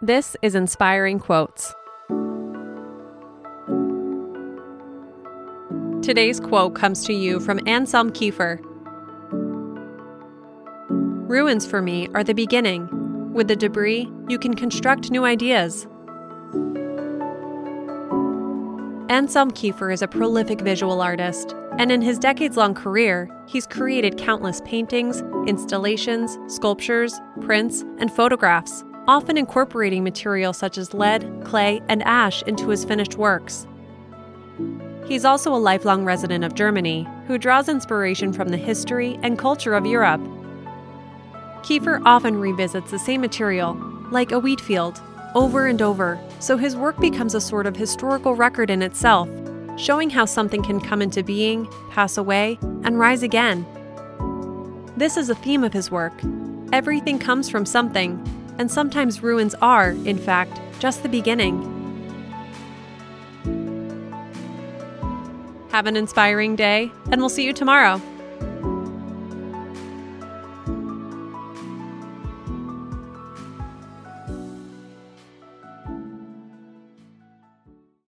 This is Inspiring Quotes. Today's quote comes to you from Anselm Kiefer. Ruins for me are the beginning. With the debris, you can construct new ideas. Anselm Kiefer is a prolific visual artist, and in his decades long career, he's created countless paintings, installations, sculptures, prints, and photographs, often incorporating materials such as lead, clay, and ash into his finished works. He's also a lifelong resident of Germany who draws inspiration from the history and culture of Europe. Kiefer often revisits the same material, like a wheat field, over and over, so his work becomes a sort of historical record in itself, showing how something can come into being, pass away, and rise again. This is a theme of his work. Everything comes from something, and sometimes ruins are, in fact, just the beginning. Have an inspiring day, and we'll see you tomorrow.